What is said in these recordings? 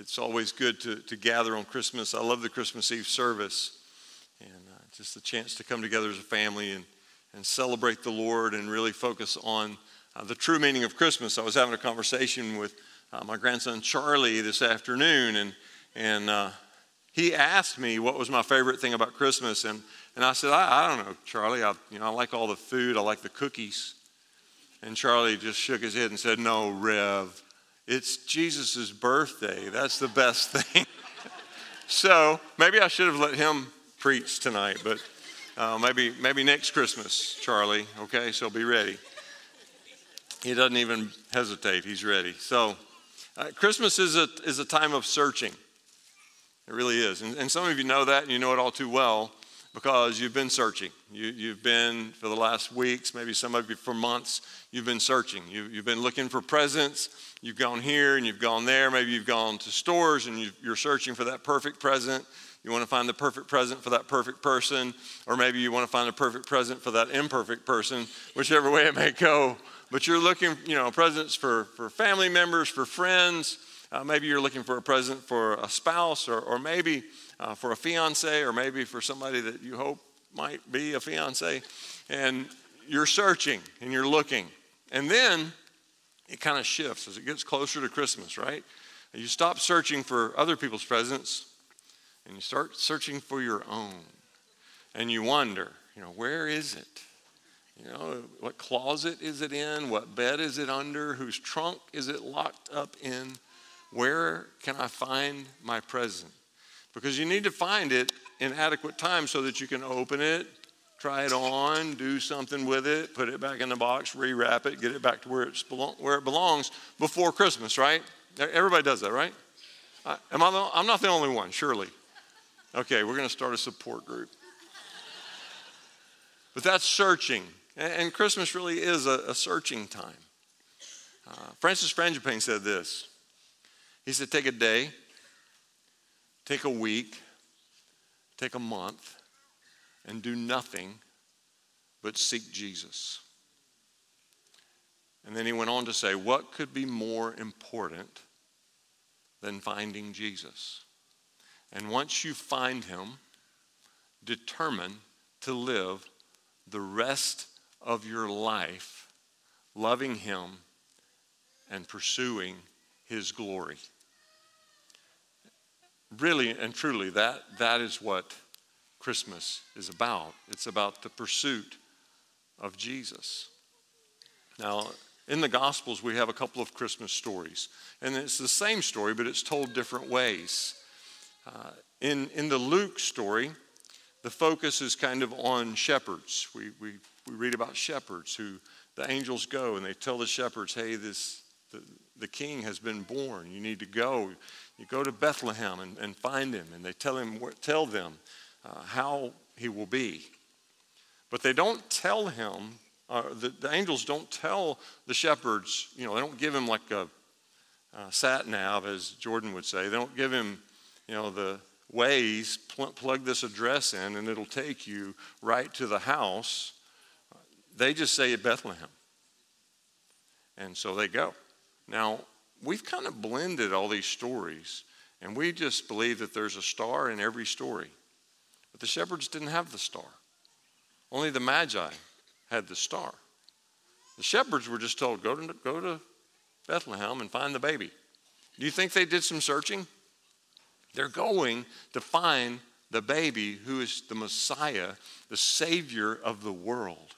it's always good to, to gather on Christmas. I love the Christmas Eve service and uh, just the chance to come together as a family and, and celebrate the Lord and really focus on uh, the true meaning of Christmas. I was having a conversation with uh, my grandson Charlie this afternoon, and, and uh, he asked me what was my favorite thing about Christmas. And, and I said, I, I don't know, Charlie. I, you know, I like all the food, I like the cookies. And Charlie just shook his head and said, No, Rev, it's Jesus' birthday. That's the best thing. so maybe I should have let him preach tonight, but uh, maybe, maybe next Christmas, Charlie, okay? So be ready. He doesn't even hesitate, he's ready. So, uh, Christmas is a, is a time of searching. It really is. And, and some of you know that, and you know it all too well because you've been searching. You, you've been, for the last weeks, maybe some of you for months, you've been searching. You, you've been looking for presents. You've gone here and you've gone there. Maybe you've gone to stores and you, you're searching for that perfect present. You want to find the perfect present for that perfect person, or maybe you want to find a perfect present for that imperfect person, whichever way it may go. But you're looking, you know, presents for, for family members, for friends. Uh, maybe you're looking for a present for a spouse, or, or maybe uh, for a fiance, or maybe for somebody that you hope might be a fiance. And you're searching and you're looking. And then it kind of shifts as it gets closer to Christmas, right? You stop searching for other people's presents and you start searching for your own. And you wonder, you know, where is it? You know, what closet is it in? What bed is it under? Whose trunk is it locked up in? Where can I find my present? Because you need to find it in adequate time so that you can open it, try it on, do something with it, put it back in the box, rewrap it, get it back to where, it's where it belongs before Christmas, right? Everybody does that, right? Am I the, I'm not the only one, surely. Okay, we're going to start a support group. But that's searching. And Christmas really is a, a searching time. Uh, Francis Frangipane said this. He said, Take a day, take a week, take a month, and do nothing but seek Jesus. And then he went on to say, What could be more important than finding Jesus? And once you find him, determine to live the rest of your life loving him and pursuing his glory. Really and truly, that, that is what Christmas is about. It's about the pursuit of Jesus. Now, in the Gospels, we have a couple of Christmas stories. And it's the same story, but it's told different ways. Uh, in, in the Luke story, the focus is kind of on shepherds. We, we, we read about shepherds who the angels go and they tell the shepherds, hey, this, the, the king has been born. You need to go. You go to Bethlehem and, and find him. And they tell, him, tell them uh, how he will be. But they don't tell him, uh, the, the, angels don't tell the shepherds, you know, they don't give him like a, sat nav, as Jordan would say. They don't give him you know, the ways, pl- plug this address in and it'll take you right to the house. They just say Bethlehem. And so they go. Now, we've kind of blended all these stories, and we just believe that there's a star in every story. But the shepherds didn't have the star, only the Magi had the star. The shepherds were just told, go to, go to Bethlehem and find the baby. Do you think they did some searching? They're going to find the baby who is the Messiah, the Savior of the world.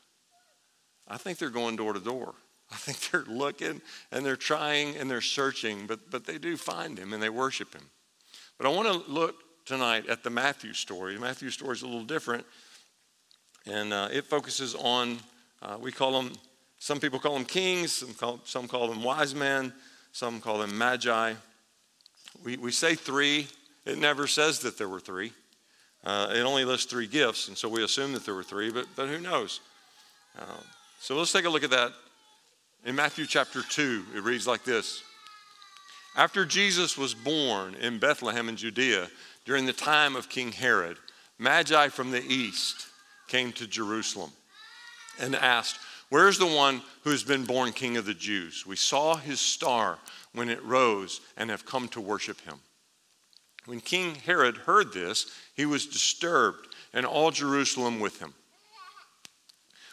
I think they're going door to door. I think they're looking and they're trying and they're searching, but, but they do find him and they worship him. But I want to look tonight at the Matthew story. The Matthew story is a little different, and uh, it focuses on, uh, we call them, some people call them kings, some call, some call them wise men, some call them magi. We, we say three it never says that there were three. Uh, it only lists three gifts, and so we assume that there were three, but, but who knows? Um, so let's take a look at that. In Matthew chapter 2, it reads like this After Jesus was born in Bethlehem in Judea during the time of King Herod, Magi from the east came to Jerusalem and asked, Where's the one who has been born King of the Jews? We saw his star when it rose and have come to worship him. When King Herod heard this, he was disturbed, and all Jerusalem with him.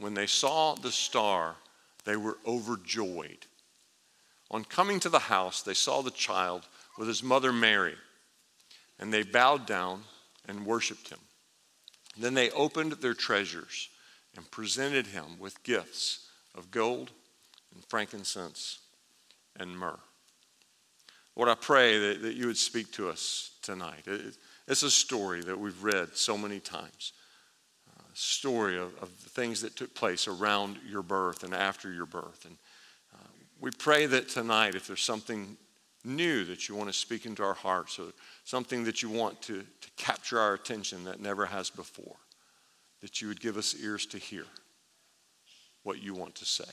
When they saw the star, they were overjoyed. On coming to the house, they saw the child with his mother Mary, and they bowed down and worshiped him. Then they opened their treasures and presented him with gifts of gold and frankincense and myrrh. Lord, I pray that, that you would speak to us tonight. It, it's a story that we've read so many times story of, of the things that took place around your birth and after your birth. And uh, we pray that tonight, if there's something new that you want to speak into our hearts or something that you want to, to capture our attention that never has before, that you would give us ears to hear what you want to say.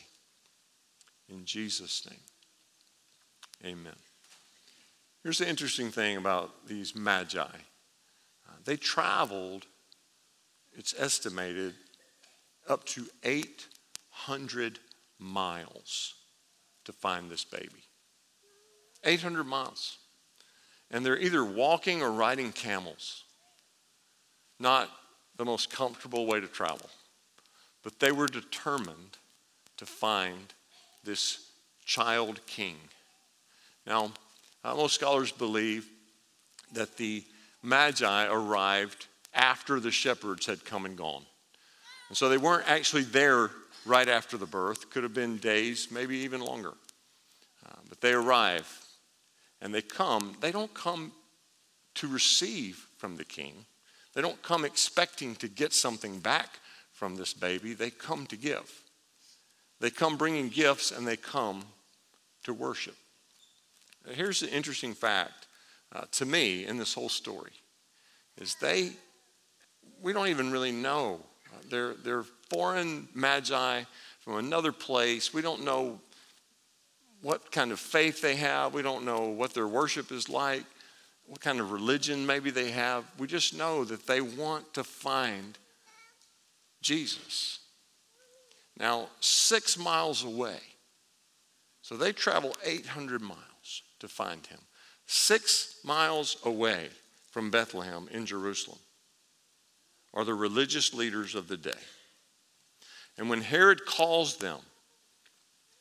In Jesus' name, amen. Here's the interesting thing about these magi uh, they traveled it's estimated up to 800 miles to find this baby. 800 miles. And they're either walking or riding camels. Not the most comfortable way to travel. But they were determined to find this child king. Now, uh, most scholars believe that the Magi arrived after the shepherds had come and gone. And so they weren't actually there right after the birth, could have been days, maybe even longer. Uh, but they arrive and they come. They don't come to receive from the king, they don't come expecting to get something back from this baby. They come to give. They come bringing gifts and they come to worship. Here's the interesting fact uh, to me in this whole story is they we don't even really know. They're, they're foreign magi from another place. We don't know what kind of faith they have. We don't know what their worship is like, what kind of religion maybe they have. We just know that they want to find Jesus. Now, six miles away, so they travel 800 miles to find him. Six miles away from Bethlehem in Jerusalem are the religious leaders of the day. And when Herod calls them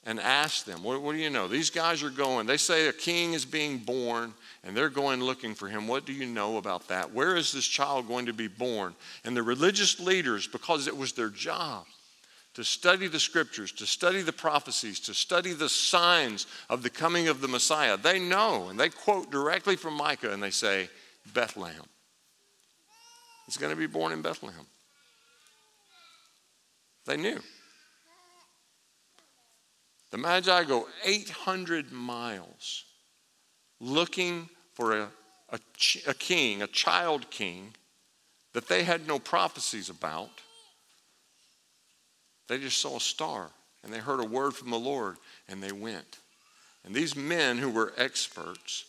and asks them, what, what, do you know? These guys are going, they say a king is being born, and they're going looking for him. What do you know about that? Where is this child going to be born? And the religious leaders, because it was their job, to study the scriptures, to study the prophecies, to study the signs of the coming of the Messiah. They know, and they quote directly from Micah, and they say, Bethlehem. He's going to be born in Bethlehem. They knew. The Magi go 800 miles looking for a, a, a, king, a child king, that they had no prophecies about. They just saw a star and they heard a word from the Lord and they went. And these men who were experts,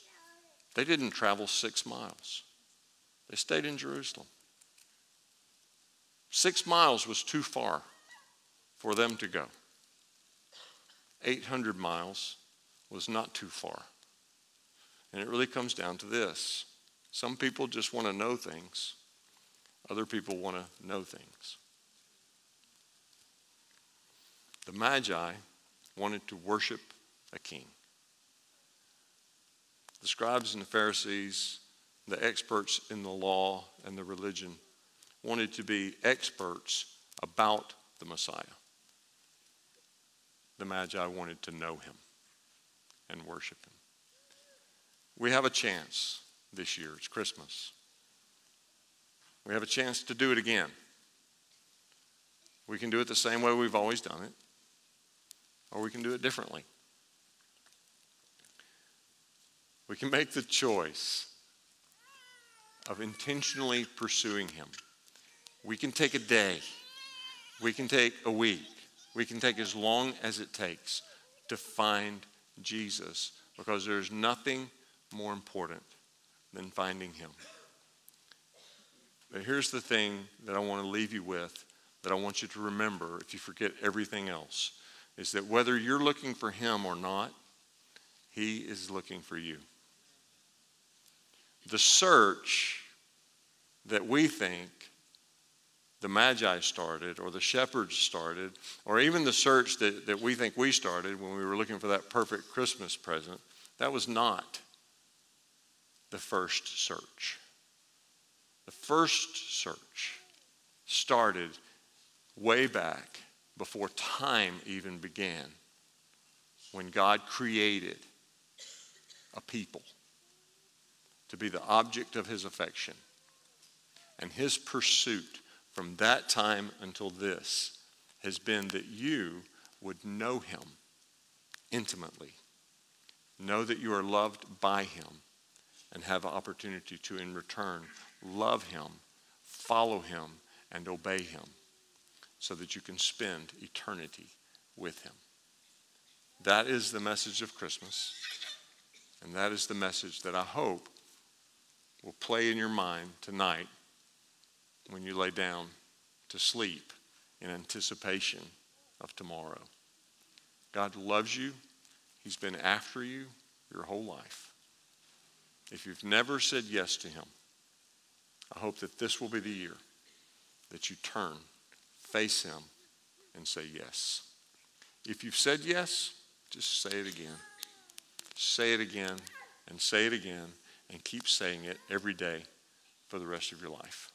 they didn't travel six miles, they stayed in Jerusalem. Six miles was too far for them to go. 800 miles was not too far. And it really comes down to this some people just want to know things, other people want to know things. The Magi wanted to worship a king. The scribes and the Pharisees, the experts in the law and the religion, wanted to be experts about the Messiah. The Magi wanted to know him and worship him. We have a chance this year. It's Christmas. We have a chance to do it again. We can do it the same way we've always done it, or we can do it differently. We can make the choice of intentionally pursuing Him. We can take a day, we can take a week, we can take as long as it takes to find Jesus because there's nothing more important than finding Him. But here's the thing that I want to leave you with that I want you to remember if you forget everything else is that whether you're looking for Him or not, He is looking for you. The search that we think the Magi started, or the shepherds started, or even the search that, that we think we started when we were looking for that perfect Christmas present, that was not the first search. The first search started way back before time even began when God created a people to be the object of his affection. And his pursuit from that time until this has been that you would know him intimately, know that you are loved by him, and have opportunity to, in return, love him, follow him, and obey him so that you can spend eternity with him. That is the message of Christmas, and that is the message that I hope will play in your mind tonight when you lay down to sleep in anticipation of tomorrow. God loves you. He's been after you your whole life. If you've never said yes to Him, I hope that this will be the year that you turn, face Him, and say yes. If you've said yes, just say it again. Say it again and say it again and keep saying it every day for the rest of your life.